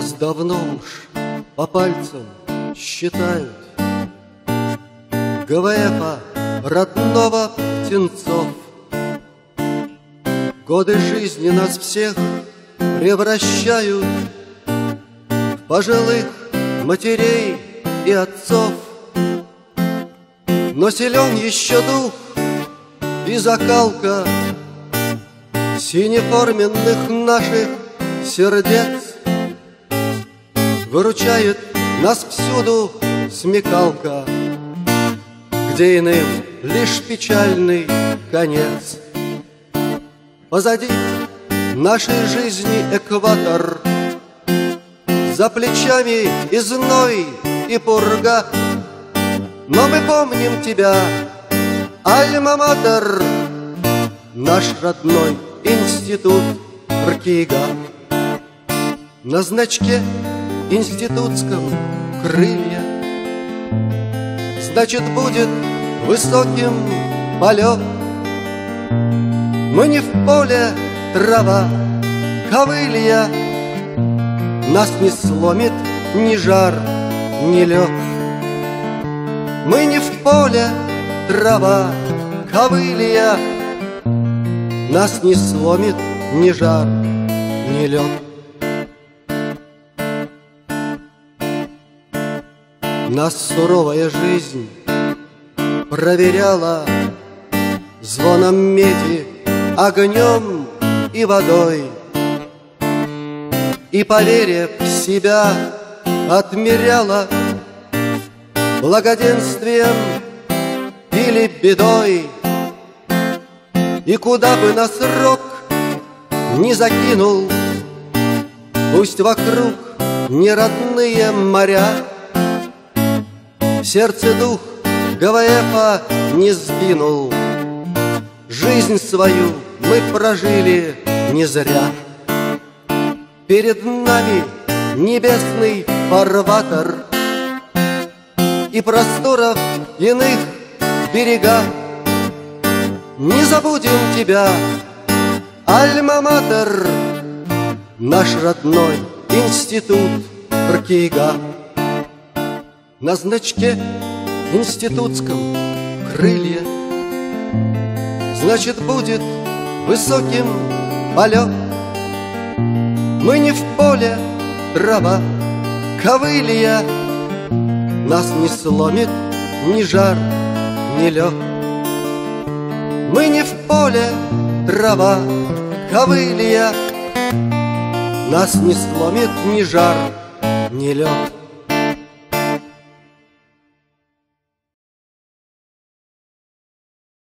Нас давно уж по пальцам считают ГВФа родного птенцов. Годы жизни нас всех превращают В пожилых матерей и отцов. Но силен еще дух и закалка Синеформенных наших сердец Выручает нас всюду смекалка Где иным лишь печальный конец. Позади нашей жизни экватор За плечами и зной, и пурга. Но мы помним тебя, Альма-Матер Наш родной институт Ркига На значке институтском крылья. Значит, будет высоким полет. Мы не в поле трава, ковылья. Нас не сломит ни жар, ни лед. Мы не в поле трава, ковылья. Нас не сломит ни жар, ни лед Нас суровая жизнь проверяла Звоном меди, огнем и водой. И, поверив в себя, отмеряла Благоденствием или бедой. И куда бы нас рок не закинул Пусть вокруг неродные моря сердце дух ГВФа не сгинул. Жизнь свою мы прожили не зря. Перед нами небесный фарватер И просторов иных берега. Не забудем тебя, Альма-Матер Наш родной институт Ркига на значке институтском крылья. Значит, будет высоким полет. Мы не в поле трава, ковылья Нас не сломит ни жар, ни лед Мы не в поле трава, ковылья Нас не сломит ни жар, ни лед